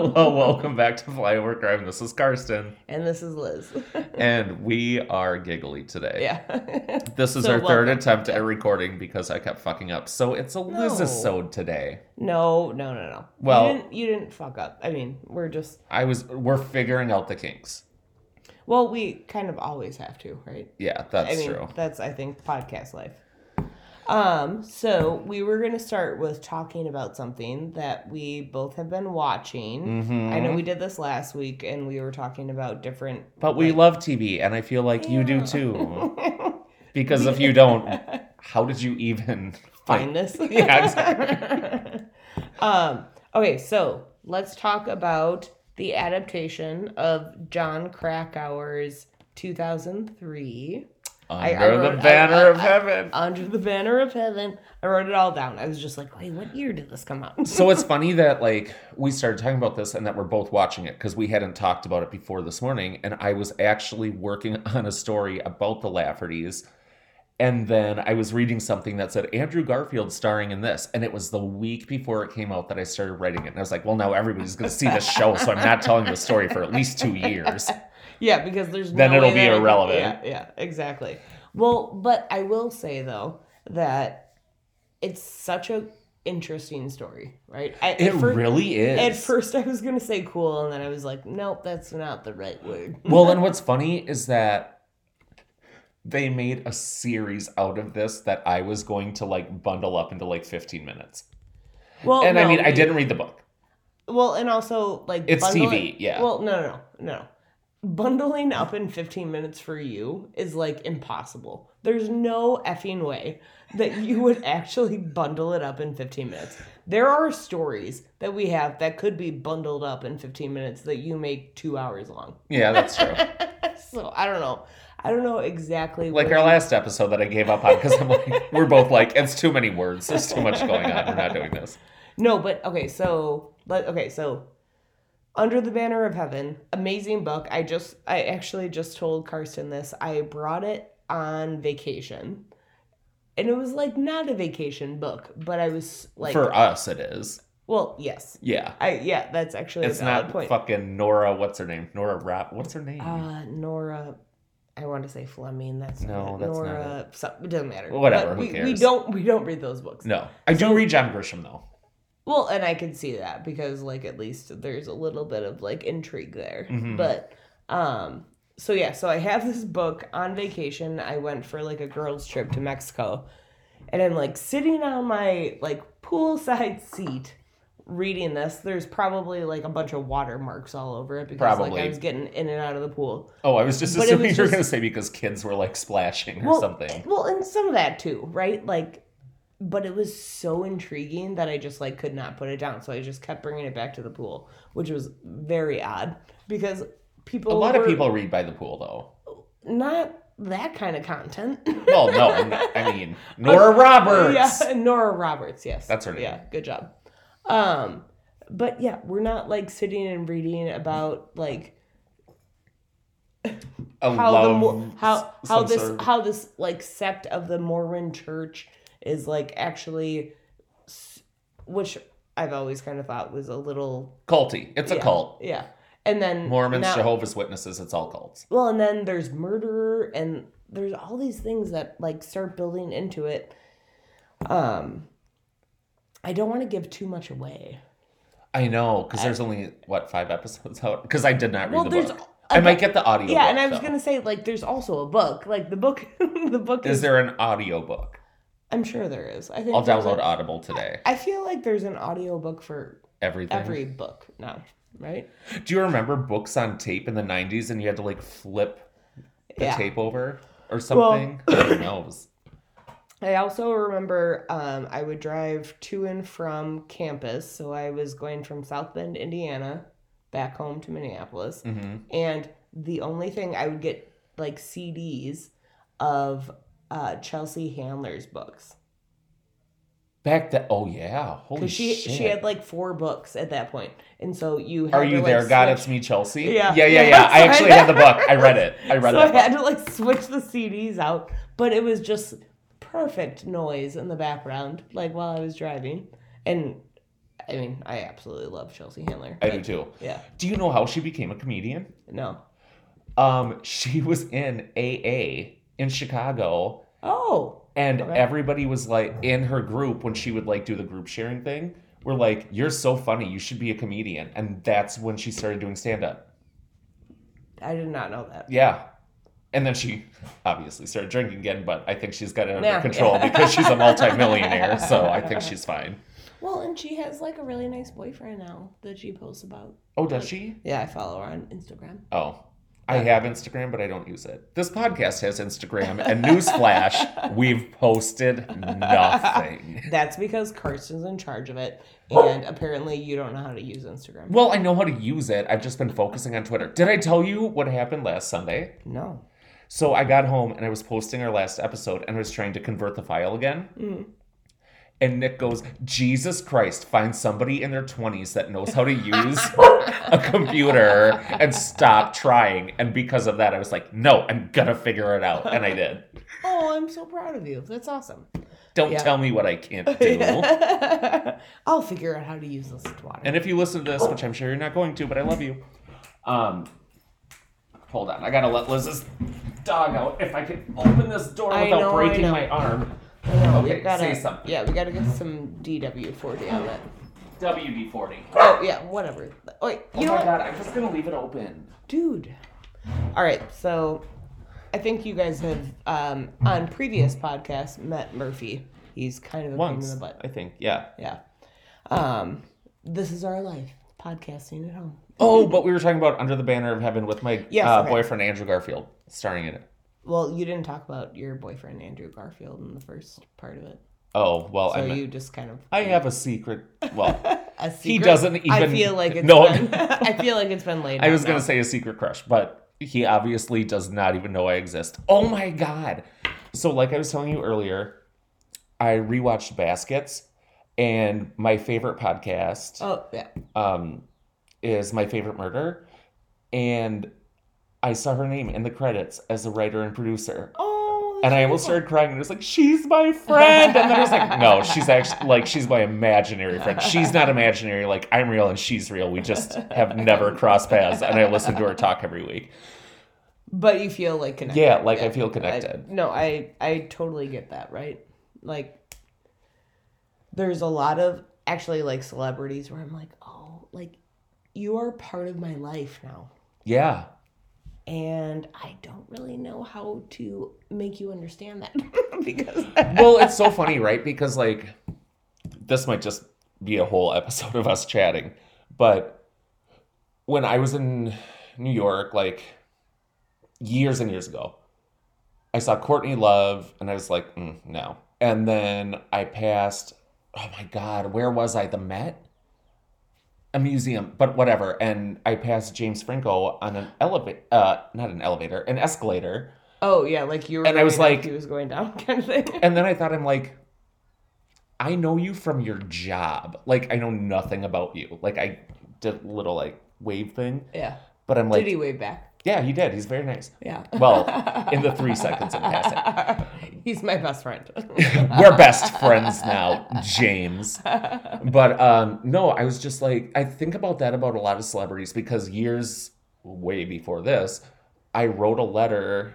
Hello, welcome back to Flyover Crime. This is Karsten, And this is Liz. and we are giggly today. yeah. This is So our third attempt at recording because I kept fucking up. So it's a No. Liz-isode today. no, no, no, no. Well- you didn't, you didn't fuck up. I mean, we're just I was we're figuring out the kinks. well, we kind of always have to, right? Yeah, that's I mean, true. that's I think podcast life. Um, so we were gonna start with talking about something that we both have been watching. Mhm. I know we did this last week, and we were talking about different. But we love TV, and I feel like you do too. Because if you don't, how did you even find this. Yeah, exactly. um, okay, so let's talk about the adaptation of Jon Krakauer's 2003 I- Under I the wrote- banner I- of I- heaven? Under the Banner of Heaven. I wrote it all down. I was just like, wait, what year did this come out? so it's funny that like we started talking about this and that we're both watching it because we hadn't talked about it before this morning and i was actually working on a story about the laffertys and then i was reading something that said andrew garfield starring in this and it was the week before it came out that i started writing it and i was like well now everybody's going to see this show so i'm not telling the story for at least two years Yeah, because there's Then no it'll way be irrelevant. yeah, yeah, exactly. Well, but I will say though that it's such a interesting story, right? I, it really is At first, I was gonna say cool, and then I was like, nope, that's not the right word. well and what's funny is that they made a series out of this that i was going to like bundle up into like 15 minutes Well, and i mean i didn't read the book Well, and also like It's TV, it- yeah. Well, no, no, no, no. Bundling up in 15 minutes for you is like impossible. There's no effing way that you would actually bundle it up in 15 minutes. There are stories that we have that could be bundled up in 15 minutes that you make two hours long. yeah that's true so I don't know. I don't know exactly like our last episode that i gave up on because i'm like we're both like it's too many words there's too much going on we're not doing this No, but okay, so let okay, so Under the Banner of Heaven, amazing book. I just I actually just told Karsten this. I brought it on vacation. And it was like not a vacation book, but I was like for us it is well, yes. yeah I yeah, that's actually it's not point. fucking nora what's her name nora rap what's her name uh Nora I want to say Fleming. That's No, not it. that's not Nora. So, it doesn't matter. Whatever, we, we don't we don't read those books. no i do read john grisham though Well, and I can see that because like at least there's a little bit of like intrigue there. Mhm. But um so yeah, so I have this book on vacation. I went for like a girls trip to Mexico. And I'm like sitting on my like poolside seat reading this. There's probably like a bunch of watermarks all over it because like I was getting in and out of the pool. oh i was just But assuming was you were just- going to say because kids were like splashing or Well, something Well, and some of that too, right? Like but it was so intriguing that I just like could not put it down. So I just kept bringing it back to the pool, which was very odd because people a lot of people read by the pool though not that kind of content. well no i mean nora roberts yeah, Nora Roberts, yes. That's her name. Yeah, good job. Um but yeah, we're not like sitting and reading about like how the how how this sort how this like sect of the Mormon Church is like actually, which I've always kind of thought was a little culty it's a cult yeah. And then mormons now- jehovah's witnesses it's all cults Well, and then there's murder, and there's all these things that like start building into it. Um, I don't want to give too much away. I know, because there's only what five episodes out. Because I did not read Well, the there's book. I might get the audio. yeah, book, and I was though. gonna say like there's also a book. Like the book, the book is. Is there an audio book? I'm sure there is. I think I'll download a- Audible today. I feel like there's an audiobook for Everything. every book now, right? Do you remember books on tape in the '90s, and you had to like flip the Yeah. tape over or something? Who knows? I also remember um, I would drive to and from campus. So I was going from South Bend, Indiana, back home to Minneapolis. hmm And the only thing I would get like CDs of uh, Chelsea Handler's books. Back then, oh yeah, holy she, shit! she had like four books at that. And so you had Are to, you like, there? God, switch- it's me, Chelsea. Yeah. yeah, yeah, Yeah. I actually had the book. I read it. I read it. so that. I had book. to like switch the CDs out, but it was just perfect noise in the background, like while I was driving, and I mean, I absolutely love Chelsea Handler. I do too. Yeah. Do you know how she became a comedian? No. Um, she was in AA in Chicago, Oh. and Okay. everybody was like in her group when she would like do the group sharing thing. We're like, "You're so funny. You should be a comedian." And that's when she started doing stand up. I did not know that. Yeah. And then she obviously started drinking again, but I think she's got it under control because she's a multimillionaire. So I think she's fine. Well, and she has like a really nice boyfriend now that she posts about. Oh, does she? Yeah, I follow her on Instagram. Oh, I have Instagram, but I don't use it. This podcast has Instagram, and newsflash, we've posted nothing. That's because Kirsten's in charge of it, and apparently you don't know how to use Instagram. Well, I know how to use it. I've just been focusing on Twitter. Did I tell you what happened last Sunday? No. So I got home and I was posting our last episode and I was trying to convert the file again. Mm. And Nick goes, Jesus Christ, find somebody in their 20s that knows how to use a computer and stop trying. And because of that, I was like, no, I'm going to figure it out. And I did. Oh, I'm so proud of you. That's awesome. Don't Yeah. tell me what I can't do. I'll figure out how to use this water. And if you listen to this, which I'm sure you're not going to, but I love you. Um, hold on, I gotta let Liz's dog out. If I can open this door without know, breaking my arm. I Okay, we gotta, say something. Yeah, we gotta get some DW40 on that. WD forty. Oh yeah, whatever. Wait, Oh know my what? god, I'm just gonna leave it open. dude. All right, so I think you guys have um, on previous podcasts met Murphy. He's kind of a pain in Once, the butt. I think, yeah. Yeah. Um, this is our life, podcasting at home. Oh, but we were talking about Under the Banner of Heaven with my Yes, uh, okay. boyfriend Andrew Garfield starring in it. Well, you didn't talk about your boyfriend Andrew Garfield in the first part of it, Oh well, so I mean, you just kind of I have a secret. Well, a he doesn't even. I feel like it's No. been, I feel like it's been laid. I was gonna say a secret crush, but he obviously does not even know I exist. Oh my god! So, like I was telling you earlier, I rewatched Baskets, and my favorite podcast Oh yeah. um, is My Favorite Murder, and I saw her name in the credits as a writer and producer. Oh. And I almost started crying and it was like, she's my friend. And then I was like, no, she's actually like, she's my imaginary friend. She's not imaginary. Like, I'm real and she's real. We just have never crossed paths. And I listen to her talk every week. But you feel like connected. Yeah, like I feel connected. I, no, I I totally get that, right? Like there's a lot of actually like celebrities where I'm like, "Oh, like you are part of my life now." Yeah. And I don't really know how to make you understand that because Well, it's so funny, right? Because, like, this might just be a whole episode of us chatting. But when I was in New York, like, years and years ago, I saw Courtney Love and I was like, mm, no. And then I passed, oh my God, where was I? The Met? A museum, but whatever. And I passed James Franco on an elevator, uh, not an elevator, an escalator. oh yeah, like you were And I was like- he was going down kind of thing. And then I thought, I'm like, I know you from your job. Like, I know nothing about you. Like, I did a little, like, wave thing. yeah. But I'm like, Did he wave back? yeah, he did. He's very nice. Yeah. Well, in the three seconds of passing. He's my best friend. We're best friends now, James. But um, no, I was just like, I think about that about a lot of celebrities because years way before this, I wrote a letter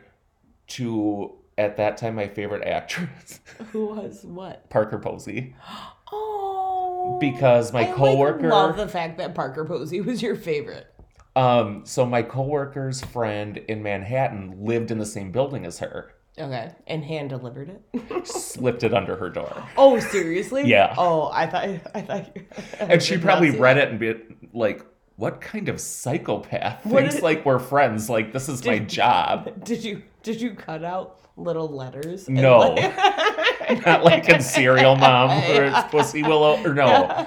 to, at that time, my favorite actress, Who was what? Parker Posey. Oh. Because my I, like, love the fact that Parker Posey was your favorite. Um, so my coworker's friend in Manhattan lived in the same building as her. Okay, and hand delivered it. Slipped it under her door. oh, seriously? Yeah. Oh, I thought I thought. And she probably read it and be like, what kind of psychopath What thinks did- like we're friends? Like this is my job. Did you did you cut out little letters? No. like- Not like in Serial Mom or Pussy Willow or no.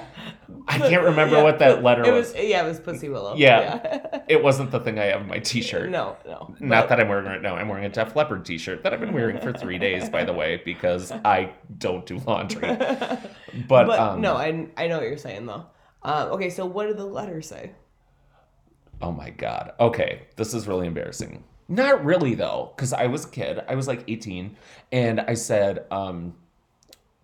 I can't remember Yeah, what that letter it was. was. Yeah, it was Pussy Willow. Yeah. It wasn't the thing I have on my t-shirt. no, no. Not But- that I'm wearing right now. I'm wearing a Def Leppard t-shirt that I've been wearing for three days, by the way, because I don't do laundry. But, But um, no, I I know what you're saying though. Uh, okay, so what did the letter say? Oh my god. Okay, this is really embarrassing. Not really though, because I was a kid. I was like 18, and I said, um,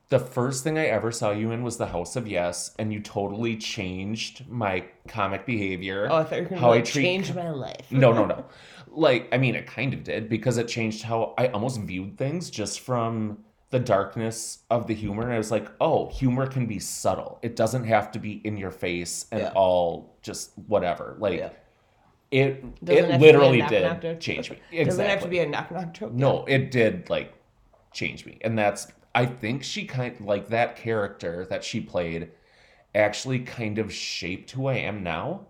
the first thing I ever saw you in was The House of Yes, and you totally changed my comic behavior. Oh, I thought you were going How I to treat- change my life. No, no, no. Like, I mean, it kind of did because it changed how I almost viewed things just from the darkness of the humor. And I was like, oh, humor can be subtle. It doesn't have to be in your face and Yeah. all just whatever. Like, Yeah. it Doesn't it literally knock did knock change me. Exactly. Doesn't have to be a knock knock joke. No, it did like change me. And that's I think she kind like that character that she played actually kind of shaped who I am now,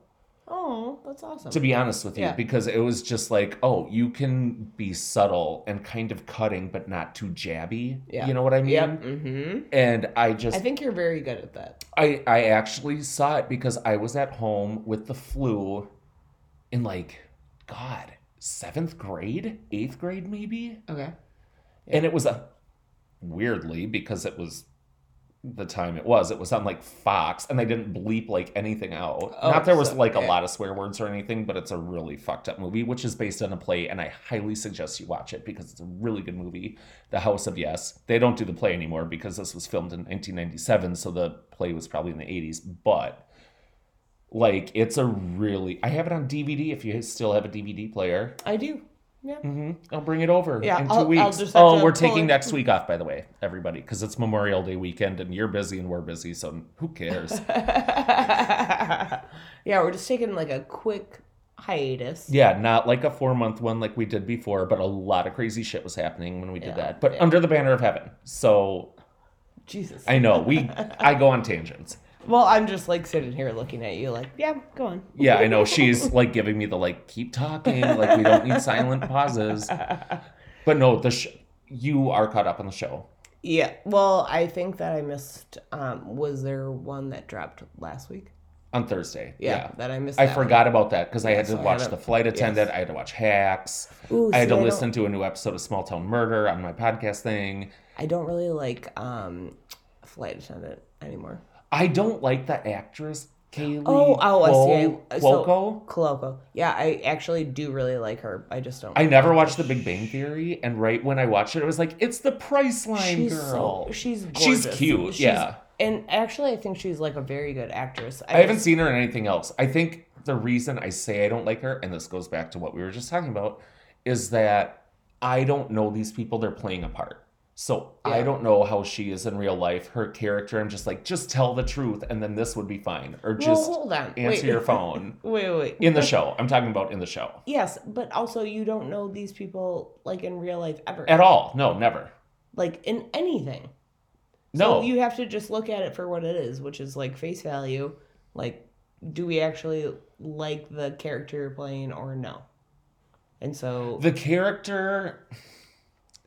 Oh, that's awesome. to be honest with you, Yeah. because it was just like, oh, you can be subtle and kind of cutting but not too jabby. Yeah. You know what I mean? Yep. Mm-hmm. And I just I think you're very good at that. I I actually saw it because I was at home with the flu in like god, 7th grade, 8th grade maybe? Okay. and it was a weirdly because it was the time it was it was on like fox and they didn't bleep like anything out. Oh, not there was so- like a lot of swear words or anything but it's a really fucked up movie which is based on a play and i highly suggest you watch it because it's a really good movie the house of yes. They don't do the play anymore because this was filmed in 1997 so the play was probably in the 80s but like it's a really i have it on dvd if you still have a dvd player. I do. Yeah. Mm-hmm. I'll bring it over Yeah, in 2 I'll- I'll weeks. have oh, we're taking it- next week off, by the way, everybody, because it's Memorial Day weekend and you're busy and we're busy, so who cares? yeah, we're just taking like a quick hiatus. yeah, not like a four month one like we did before, but a lot of crazy shit was happening when we did Yeah, that. But yeah. under the banner of heaven. So Jesus. I know we, I go on tangents. Well, I'm just like sitting here looking at you, like, yeah, go on. Yeah, I know she's like giving me the like keep talking, like we don't need silent pauses. But no, the sh- you are caught up on the show. Yeah. Well, I think that I missed. Um, was there one that dropped last week? on Thursday. Yeah, Yeah. that I missed. I that one. forgot about that because I had to I watch haven't- The Flight Attendant. yes. I had to watch Hacks. Ooh, I had to I listen don't- to a new episode of Small Town Murder on my podcast thing. I don't really like um, flight attendant anymore. I don't like the actress Kaley. Oh, oh, I see. Cuo- I- so- Cuoco. Yeah, I actually do really like her. I just don't. I never watched. The Big Bang Theory, and right when I watched it, it was like it's the Priceline She's girl. so she's She's cute, She's- yeah. And actually, I think she's like a very good actress. I haven't just- seen her in anything else. I think the reason I say I don't like her, and this goes back to what we were just talking about, is that I don't know these people they're playing a part. So I don't know how she is in real life. Her character, I'm just like, just tell the truth, and then this would be fine. Or Well, just hold on. answer Wait. your phone Wait, wait, wait. in the show. I'm talking about in the show. Yes, but also you don't know these people like in real life ever. At all. No, never. Like in anything. No. So you have to just look at it for what it is, which is like face value. Like, do we actually like the character you're playing or no? And so The character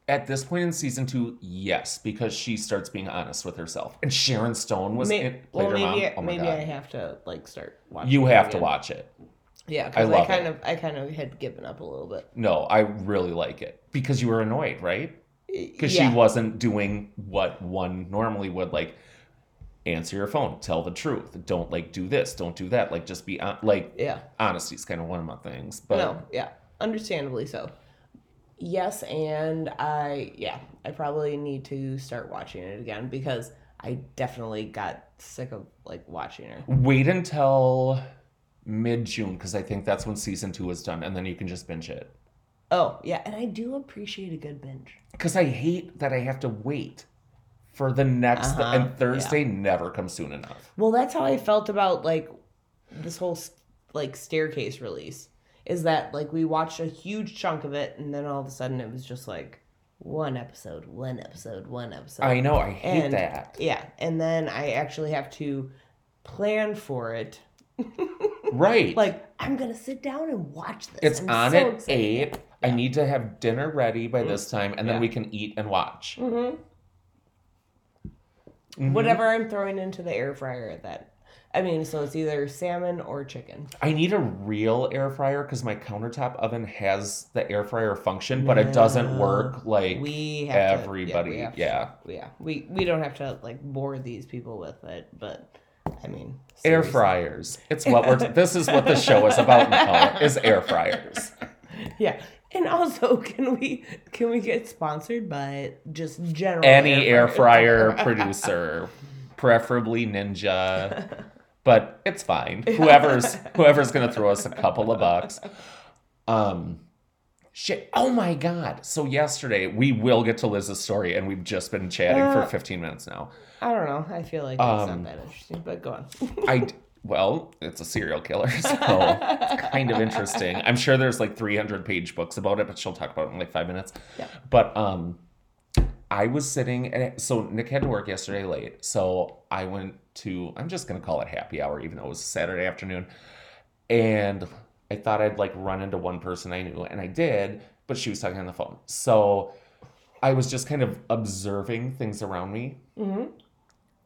at this point in season two, yes, because she starts being honest with herself. And Sharon Stone was may- in, played well, her mom. maybe Oh my maybe god. I have to like start watching. you have to watch it. Yeah, because I, love kind it. of I kind of had given up a little bit. No, I really like it because you were annoyed, right? Because yeah. she wasn't doing what one normally would, like answer your phone, tell the truth, don't like do this, don't do that, like just be on, like Yeah. honesty is kind of one of my things. But no, yeah, understandably so. Yes, and I yeah, I probably need to start watching it again because I definitely got sick of like watching her. wait until mid June because I think that's when season two is done, and then you can just binge it. Oh yeah, and I do appreciate a good binge. Because I hate that I have to wait for the next, Uh-huh, and Thursday never comes soon enough. Well, that's how I felt about like this whole like staircase release. Is that like we watched a huge chunk of it, and then all of a sudden it was just like one episode, one episode, one episode. I know, I hate And- that. Yeah, and then I actually have to plan for it. Right. Like I'm gonna sit down and watch this. It's I'm on so at excited. eight. I need to have dinner ready by this time, and then Yeah. we can eat and watch. Mhm. Mhm. Whatever I'm throwing into the air fryer at that. I mean, so it's either salmon or chicken. I need a real air fryer because my countertop oven has the air fryer function, but it doesn't work like We have everybody. To, yeah, we to- yeah. yeah. We we don't have to like bore these people with it, but I mean, air fryers. It's what we're. this is what the show is about now. Is air fryers. Yeah, And also, can we can we get sponsored by just general Any air fryer producer, preferably Ninja, but it's fine. Whoever's whoever's gonna throw us a couple of bucks. Um, shit. Oh my god. So yesterday we will get to Liz's story, and we've just been chatting for Uh, 15 minutes now. I don't know. I feel like Um, not that interesting, but go on. I well, it's a serial killer, so it's kind of interesting. I'm sure there's like 300 page books about it, but she'll talk about it in like five minutes. Yeah. But um, I was sitting, and so Nick had to work yesterday late, so I went to. I'm just gonna call it happy hour, even though it was Saturday afternoon, and I thought I'd like run into one person I knew, and I did, but she was talking on the phone, so I was just kind of observing things around me. hmm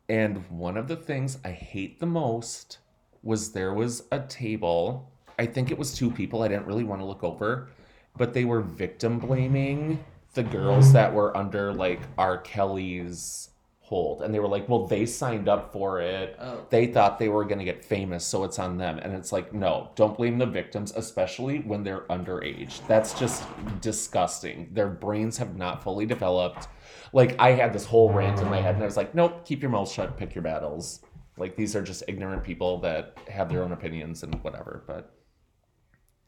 And one of the things I hate the most was there was a table. I think it was two people. I didn't really want to look over, but they were victim blaming the girls that were under like R. Kelly's hold. And they were like, well, they signed up for it. Oh. They thought they were going to get famous, so it's on them. And it's like, no, don't blame the victims, especially when they're underage. That's just disgusting. Their brains have not fully developed. Like, I had this whole rant in my head, and I was like, nope, keep your mouth shut, pick your battles. Like, these are just ignorant people that have their own opinions and whatever. But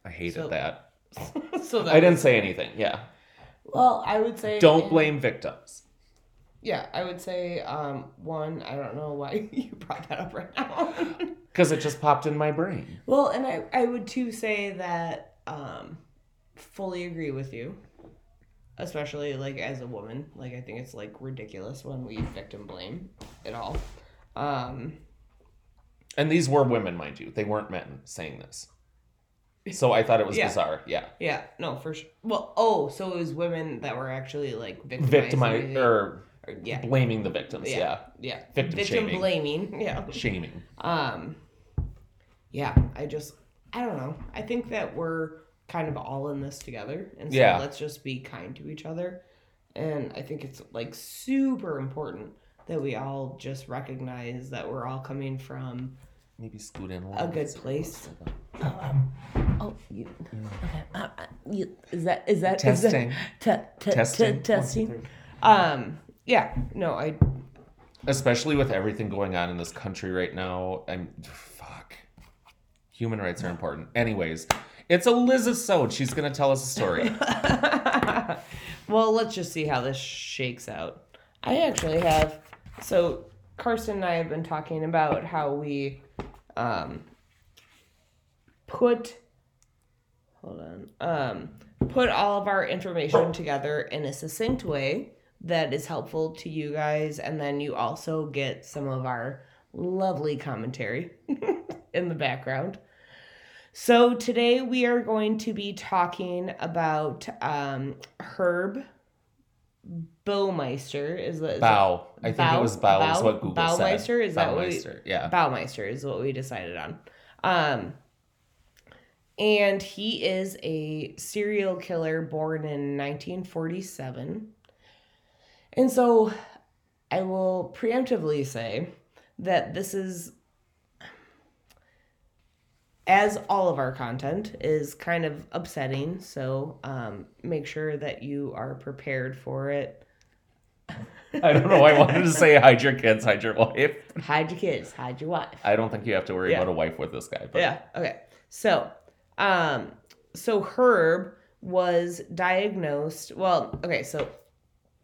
I hated So- that. so that I didn't say anything. Yeah. Well, I would say Don't blame victims. Yeah, I would say um, one. I don't know why you brought that up right now. Because it just popped in my brain. well, and I I would too say that um, fully agree with you, especially like as a woman. Like I think it's like ridiculous when we victim blame at all. Um, And these were women, mind you. They weren't men saying this. So I thought it was Yeah. bizarre. Yeah. yeah, no, for sure. Well, oh, so it was women that were actually like victimized. Victimize or or yeah, blaming the victims. Yeah. Yeah. yeah, Victim victim shaming. blaming. Yeah. Shaming. Um, yeah, I just, I don't know. I think that we're kind of all in this together. And so Yeah. let's just be kind to each other. And I think it's like super important that we all just recognize that we're all coming from Maybe scoot in a a good place. Um, oh you, okay. Uh, uh, you, is that, is that, is that- Testing. te- te- te- Testing. testing. Um, yeah, no, I, Especially with everything going on in this country right now. I'm fuck. Human rights are important. Anyways, it's a Lizesode. She's gonna tell us a story. well, let's just see how this shakes out. I actually have. So, Karsten and I have been talking about how we um, put. Hold on. Um, put all of our information together in a succinct way that is helpful to you guys, and then you also get some of our lovely commentary in the background. So today we are going to be talking about um, Herb Baumeister. Is that is Bow. I think Bow? it was bow, is what Google Baumeister? said. Is that what we- Baumeister, Yeah. Baumeister is what we decided on. Um, and he is a serial killer born in 1947. And so I will preemptively say that this is as all of our content is kind of upsetting so um, make sure that you are prepared for it I don't know. I wanted to say hide your kids, hide your wife. hide your kids hide your wife I don't think you have to worry Yeah. about a wife with this guy. But yeah okay so um so herb was diagnosed well okay so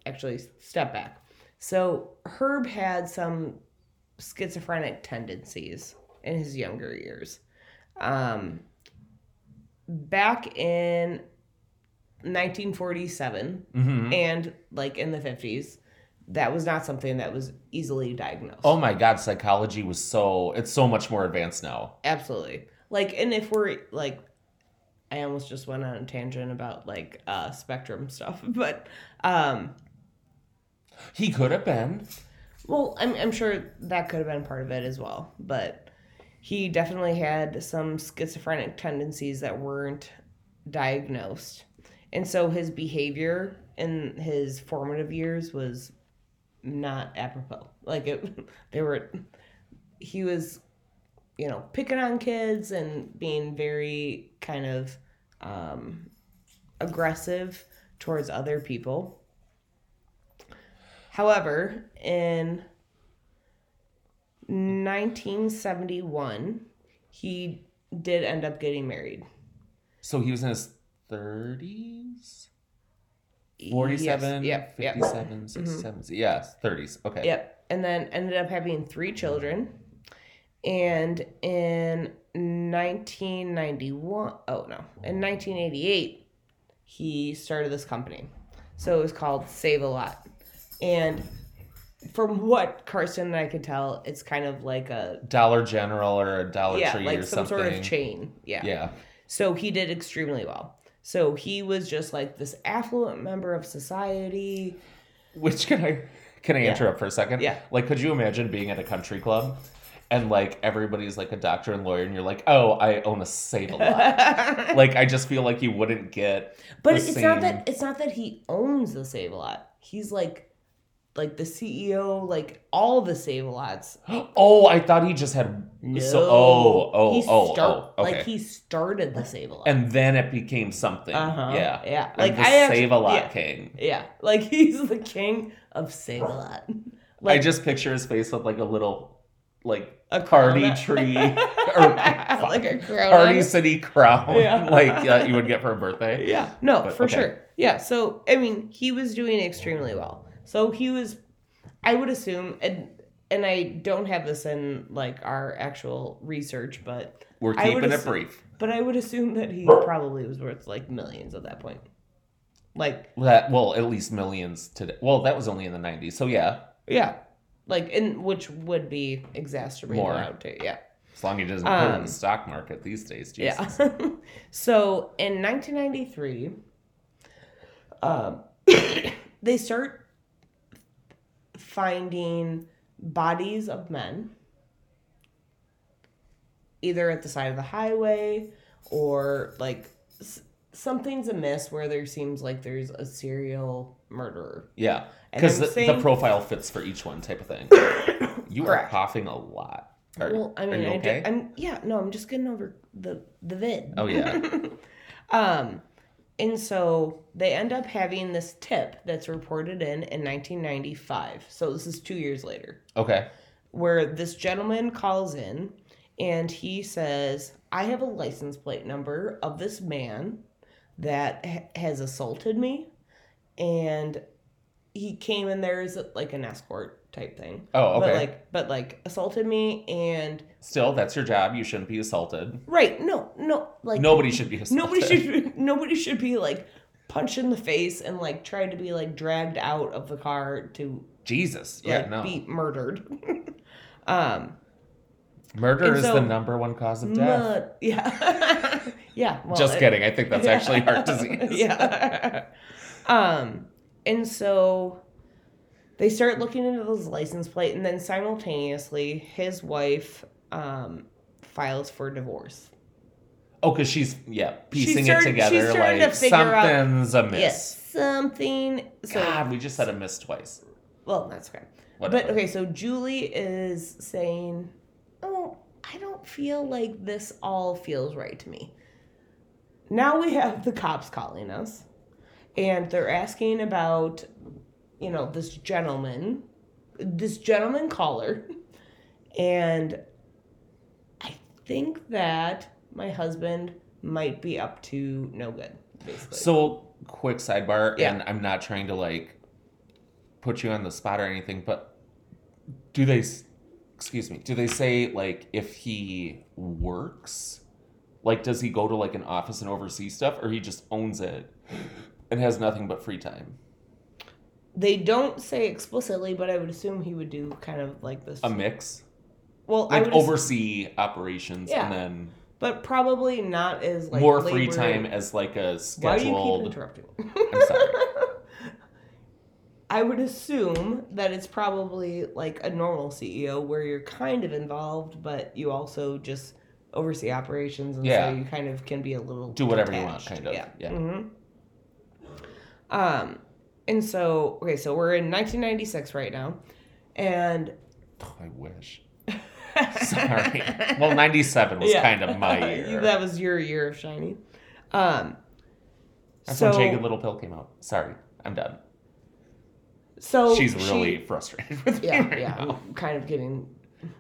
actually step back so herb had some schizophrenic tendencies in his younger years um back in 1947 Mhm. and like in the 50s that was not something that was easily diagnosed Oh my god, psychology was so it's so much more advanced now. absolutely like and if we're like i almost just went on a tangent about like uh spectrum stuff but um He could have been. well i'm, I'm sure that could have been part of it as well but he definitely had some schizophrenic tendencies that weren't diagnosed and so his behavior in his formative years was not apropos like it they were he was you know picking on kids and being very kind of um aggressive towards other people. However, in 1971, he did end up getting married. So he was in his 30s? 47, Yes, Yep. Yep. 57, 67, yes, 30s. Okay. Yep. And then ended up having three children. And in 1991, oh no, in 1988, he started this company. So it was called Save a Lot. And from what Carson and I could tell, it's kind of like a Dollar General or a Dollar yeah, Tree like or some something. sort of chain. Yeah. Yeah. So he did extremely well. So he was just like this affluent member of society. Which can I can I Yeah. interrupt for a second? Yeah. Like, could you imagine being at a country club and like everybody's like a doctor and lawyer, and you're like, oh, I own a save a lot. like, I just feel like you wouldn't get. But it's same... not that it's not that he owns the Save a Lot. He's like like the CEO, like all the Save a Lots. Oh, I thought he just had. No. So, oh, oh, he oh, start, oh, okay. Like he started the Save a Lot. and then it became something. Uh-huh. Yeah. Yeah. Like Like, the I save a lot yeah. king. yeah. Like he's the king of Save a Lot. Like, I just picture his face with like a little, like a party tree or like a crown. party city crown, Yeah. like uh, you would get for a birthday. Yeah. No, But, for okay. sure. Yeah. So I mean, he was doing extremely well. So he was, I would assume, and and I don't have this in like our actual research, but We're keeping it assume- brief. but I would assume that he probably was worth like millions at that point. Like That well, at least millions today. Well, that was only in the '90s, so yeah. yeah, like in which would be exacerbated More. out too. Yeah. As long as he doesn't put it in Um, the stock market these days. Jesus. Yeah. so in 1993, um, they start finding bodies of men either at the side of the highway or like s- something's amiss where there seems like there's a serial murderer. Yeah, because the, the profile fits for each one type of thing. you are coughing a lot. Are, well, I mean, you I okay? do, I'm yeah, no, I'm just getting over the the vid. Oh yeah. Um, and so they end up having this tip that's reported in in 1995. So this is two years later, Okay. where this gentleman calls in and he says, "I have a license plate number of this man that ha- has assaulted me, and he came in there as like an escort type thing. Oh, okay. But like, but like assaulted me and Still, that's your job. You shouldn't be assaulted. right, no, no, like Nobody should be assaulted. nobody should nobody should be like punched in the face and like tried to be like dragged out of the car to Jesus. Yeah. no. be murdered. um Murder is so- the number one cause of death. yeah. yeah. well, Just it- kidding. I think that's actually heart disease. yeah. um and so they start looking into his license plate and then simultaneously his wife um files for divorce. Oh, because she's yeah piecing started- it together starting to like out- something's amiss. Yes, something. So God, we just said a miss twice. Well, that's okay. Whatever. But okay, so Julie is saying, "Oh, I don't feel like this all feels right to me." Now we have the cops calling us, and they're asking about, you know, this gentleman, this gentleman caller, and I think that my husband might be up to no good, basically. So, quick sidebar, Yeah. and I'm not trying to like put you on the spot or anything, but do they, excuse me, do they say like if he works, like does he go to like an office and oversee stuff, or he just owns it and has nothing but free time? They don't say explicitly, but I would assume he would do kind of like this. A mix, well, I like oversee operations Yeah. and then but probably not as like more free labor- time as like a Why do you keep scheduled. interrupting? I'm sorry. I would assume that it's probably like a normal CEO where you're kind of involved, but you also just oversee operations, and Yeah. so you kind of can be a little Do whatever you want, kind of. Yeah. Yeah. hmm Um, and so okay, so we're in 1996 right now, and I wish. Sorry. Well, 97 was Yeah. kind of my year. that was your year of shining. Um, That's so, when Jagged Little Pill came out. Sorry, I'm done. So She's she- really frustrated with yeah, me right yeah. now. I'm kind of getting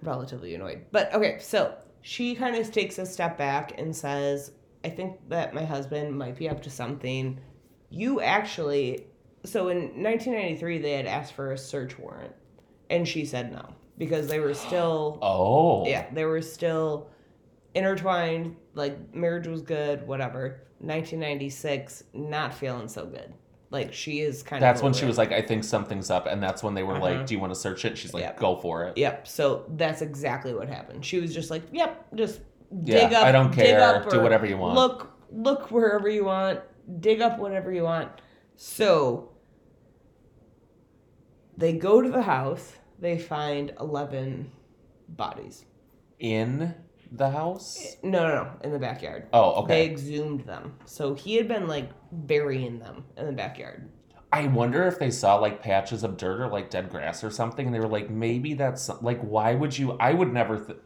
relatively annoyed. But okay, so she kind of takes a step back and says, I think that my husband might be up to something. You actually, so in 1993, they had asked for a search warrant, and she said no because they were still, Oh. yeah, they were still intertwined. Like marriage was good, whatever. 1996, not feeling so good. Like she is kind of That's when she it. was like, I think something's up. And that's when they were Uh-huh. like, Do you want to search it? She's like, Yep. Go for it. Yep. So that's exactly what happened. She was just like, "Yep, just Yeah, dig up. I don't dig care. up Do whatever you want." Look, look wherever you want. Dig up whatever you want." So they go to the house. They find eleven bodies. In the house? No, no, no, in the backyard. Oh, okay. They exhumed them. So he had been like burying them in the backyard. I wonder if they saw like patches of dirt or like dead grass or something, and they were like, maybe that's like, why would you? I would never. Th-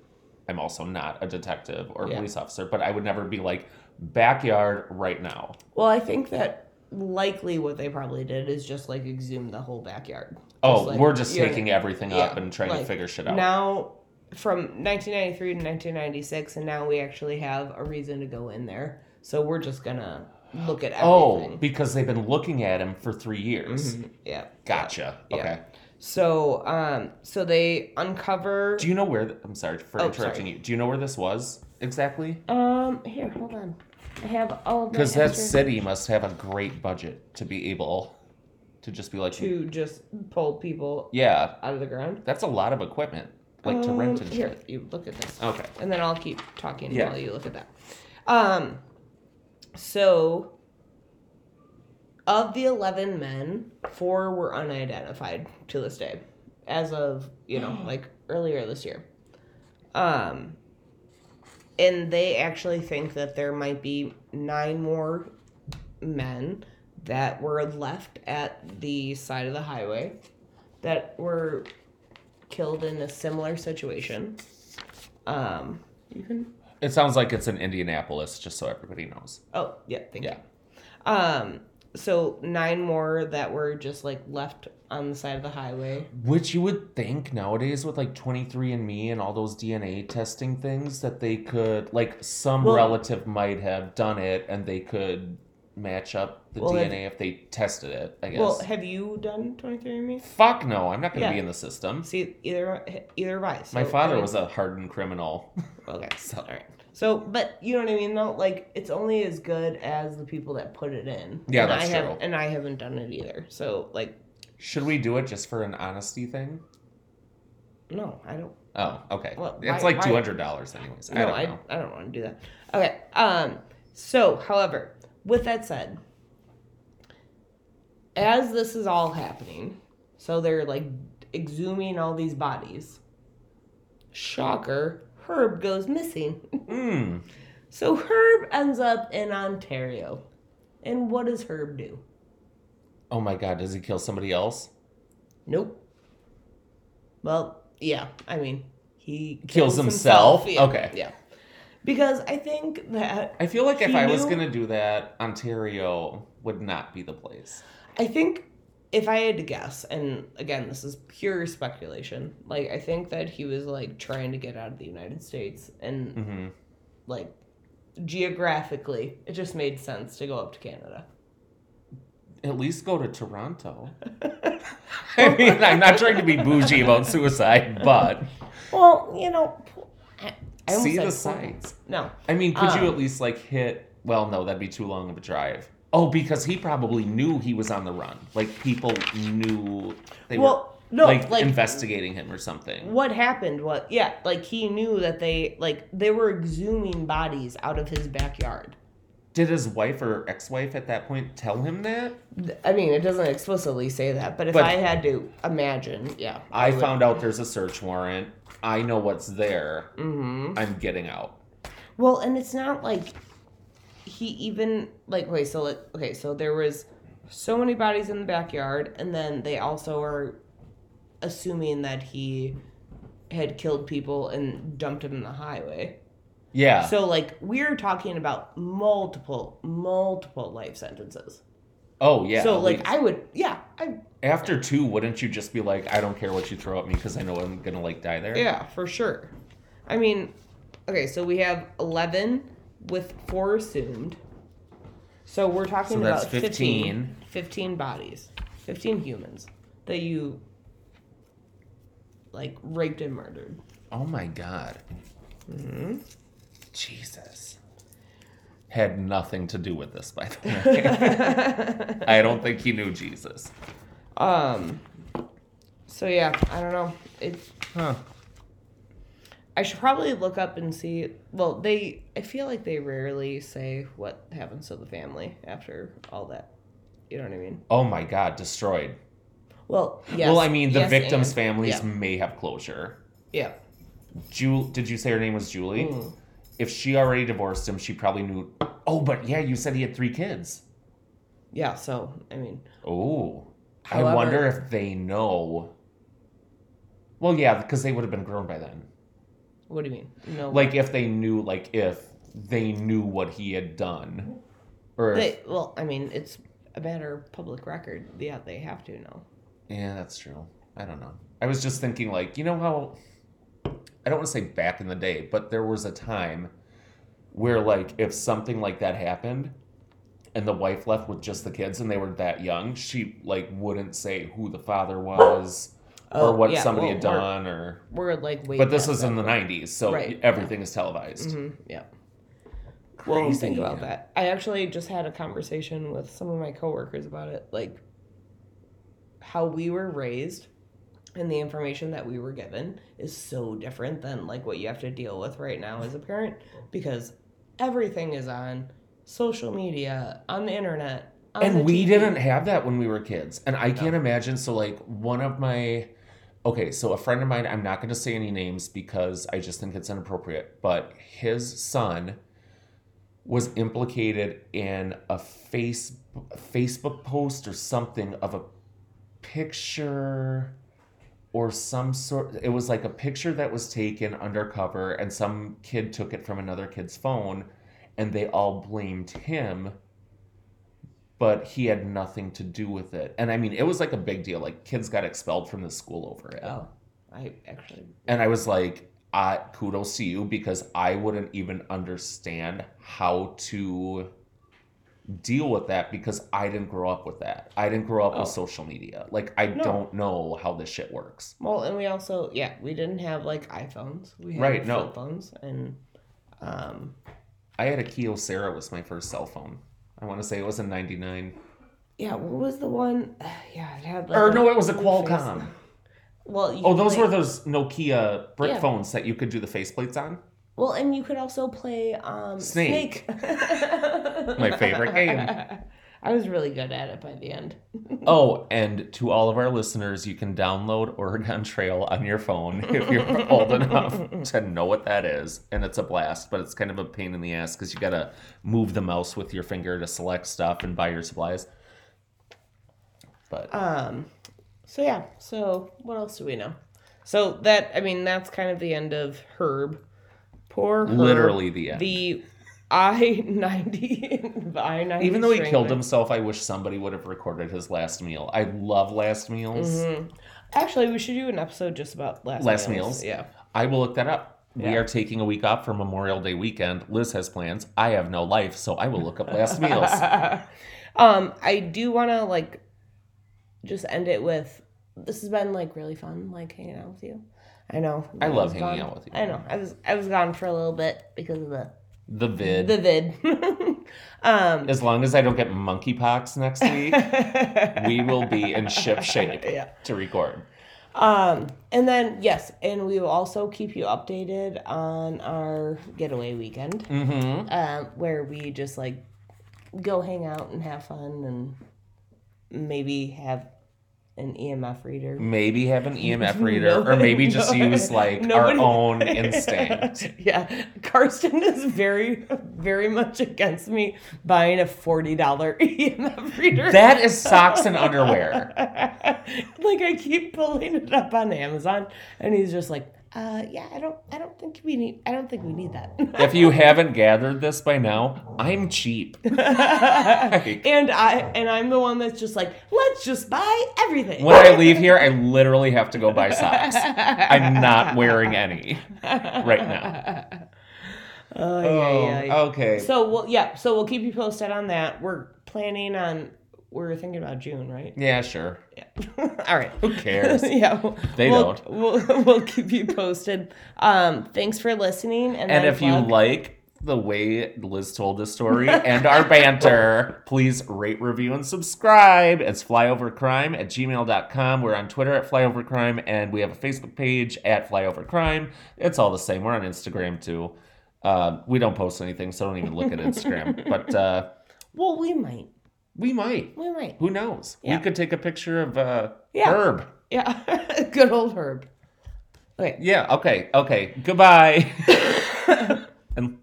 I'm also not a detective or a Yeah. police officer, but I would never be like backyard right now. Well, I think that likely what they probably did is just like exhume the whole backyard. Oh, Just, like, we're just taking everything up yeah, and trying to figure shit out. Now, from 1993 to 1996, and now we actually have a reason to go in there. So we're just gonna look at oh, because they've been looking at him for three years. Mhm, Yeah. Gotcha. Yeah. Okay. So, um, so they uncover. Do you know where? th- I'm sorry for Oh, interrupting sorry. you. Do you know where this was exactly? Um, here, hold on. I have all of my Because that extra- city must have a great budget to be able to just be like, to just pull people yeah, out of the ground. that's a lot of equipment, like to Um, rent and here, shit. you look at this. Okay. and then I'll keep talking Yeah. while you look at that. Um, so of the eleven men, four were unidentified to this day, as of you know like earlier this year. Um, and they actually think that there might be nine more men that were left at the side of the highway that were killed in a similar situation. Um, you can. It sounds like it's in Indianapolis, just so everybody knows. Oh, yeah. Thank Yeah. you. Um, so nine more that were just like left on the side of the highway. Which you would think nowadays with like 23andMe and all those DNA testing things that they could, like, some Well- relative might have done it and they could match up the Well, DNA if they tested it, I guess. Well, have you done 23andMe? Fuck no, I'm not going to Yeah. be in the system. See, either either have I. So, My father I mean- was a hardened criminal. Okay, so all right. So, but you know what I mean, though. Like, it's only as good as the people that put it in. Yeah, and that's I have, true. And I haven't done it either. So, like, Should we do it just for an honesty thing? no, I don't. Oh, okay. Well, it's why- like two hundred dollars, anyways. I don't I. I, don't want to do that. Okay. Um. So, however, with that said, as this is all happening, so they're like exhuming all these bodies. Shocker! Herb goes missing. Mm. so Herb ends up in Ontario, and what does Herb do? Oh my god, does he kill somebody else? Nope. Well, yeah. I mean, he Kills himself? Yeah, Okay. Yeah. Because I think that I feel like if I was gonna do that, Ontario would not be the place. I think if I had to guess, and again, this is pure speculation, like I think that he was like trying to get out of the United States and hmm like geographically, it just made sense to go up to Canada. At least go to Toronto. I mean, I'm not trying to be bougie about suicide, but Well, you know, I, I see the sights. No. I mean, could you Um, at least like hit? Well, no, that'd be too long of a drive. Oh, because he probably knew he was on the run. Like people knew they Well, were no, like, like investigating him or something. what happened What? yeah, like he knew that they like they were exhuming bodies out of his backyard. Did his wife or ex-wife at that point tell him that? I mean, it doesn't explicitly say that, but if But- I had to imagine, yeah, I would- found out there's a search warrant. I know what's there. Mhm. I'm getting out. Well, and it's not like he even like wait, so like okay, so there was so many bodies in the backyard, and then they also are assuming that he had killed people and dumped them in the highway. Yeah. So like we're talking about multiple, multiple life sentences. oh yeah. so like least. I would, yeah, I after two, wouldn't you just be like, I don't care what you throw at me because I know I'm gonna like die there? yeah for sure. I mean, okay, so we have eleven with four assumed. So we're talking So that's about 15, 15. 15 bodies, fifteen humans that you like raped and murdered. Oh my god. Mm-hmm. Jesus. Had nothing to do with this, by the way. I don't think he knew Jesus. Um. So yeah, I don't know. It. Huh. I should probably look up and see. Well, they. I feel like they rarely say what happens to the family after all that. You know what I mean? Oh my god, destroyed. Well, yes. well, I mean, the yes, victims' and- families Yeah. may have closure. yeah. Jul- did you say her name was Julie? Mm. If she already divorced him, she probably knew. Oh, but yeah, you said he had three kids. Yeah. So I mean, Oh. I wonder if they know. Well, yeah, because they would have been grown by then. What do you mean? No. Like if they knew, like if they knew what he had done, or if, well, I mean, it's a matter of public record. Yeah, they have to know. yeah, that's true. I don't know. I was just thinking, like you know how I don't want to say back in the day, but there was a time where, like, if something like that happened, and the wife left with just the kids, and they were that young, she like wouldn't say who the father was. Oh, or what yeah, somebody well, had we're- done, or We're like way. but this past was in the '90s, so Right. everything is televised. hmm Yeah. What do you think Crazy. about that? I actually just had a conversation with some of my coworkers about it, like how we were raised and the information that we were given is so different than like what you have to deal with right now as a parent because everything is on social media, on the internet. on the and we TV. didn't have that when we were kids and i can't imagine so like one of my okay so a friend of mine i'm not going to say any names because i just think it's inappropriate but his son was implicated in a face facebook post or something of a picture or some sort it was like a picture that was taken undercover and some kid took it from another kid's phone and they all blamed him but he had nothing to do with it and i mean it was like a big deal like kids got expelled from the school over it Oh, I actually. and i was like I, kudos to you because i wouldn't even understand how to deal with that because i didn't grow up with that i didn't grow up Oh. with social media like i No. don't know how this shit works Well, and we also, yeah, we didn't have like iPhones. We had Right, no. phones, and um, i had a kyocera was my first cell phone i want to say it was a 99 yeah, what was the one? Yeah, it had like. or no it was a face. qualcomm Well, you oh those play- were those nokia brick Yeah. phones that you could do the faceplates on Well, and you could also play um, Snake. Snake. My favorite game. I was really good at it by the end. Oh, and to all of our listeners, you can download Oregon Trail on your phone if you're old enough to know what that is. And it's a blast, but it's kind of a pain in the ass because you got to move the mouse with your finger to select stuff and buy your supplies. But Um, so yeah. So what else do we know? So that I mean that's kind of the end of Herb. Poor Herb. literally the end. the I ninety I ninety. Even though he killed himself, I wish somebody would have recorded his last meal. I love last meals. Mm-hmm. Actually, we should do an episode just about last Last meals. meals? Yeah. I will look that up. We Yeah. are taking a week off for Memorial Day weekend. Liz has plans. I have no life, so I will look up last meals. um, I do want to like just end it with this has been like really fun, like hanging out with you. I know. I love hanging gone- out with you. I know. I was I was gone for a little bit because of the The vid. the vid. um, as long as I don't get monkeypox next week, we will be in ship shape Yeah. to record. Um, and then yes, and we will also keep you updated on our getaway weekend, Mm-hmm. um, where we just like go hang out and have fun and maybe have an EMF reader. Maybe have an EMF reader, or maybe just use like nobody- our own instinct. yeah, Karsten is very, very much against me buying a forty dollar EMF reader. That is socks and underwear. like I keep pulling it up on Amazon, and he's just like, Uh, yeah, I don't, I don't think we need, I don't think we need that. If you haven't gathered this by now, I'm cheap. and I, and I'm the one that's just like, let's just buy everything. When I leave here, I literally have to go buy socks. I'm not wearing any right now. Oh, yeah, yeah. okay. So we'll, yeah, so we'll keep you posted on that. We're planning on, we're thinking about June, right? yeah, sure. Yeah. All right. Who cares? yeah, we'll- They we'll, don't. We'll, we'll keep you posted. Um, thanks for listening. And, And if you like the way Liz told the story and our banter, please rate, review, and subscribe. It's flyovercrime at gmail.com. We're on Twitter at flyovercrime, and we have a Facebook page at flyovercrime. It's all the same. We're on Instagram too. Uh, we don't post anything, so don't even look at Instagram. but uh, well, we might, we might. we might. Who knows? Yeah. We could take a picture of uh, Yeah. Herb. Yeah, good old Herb. Okay. Yeah. Okay. Okay. Goodbye. and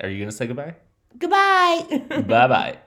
are you gonna say goodbye? Goodbye. bye bye.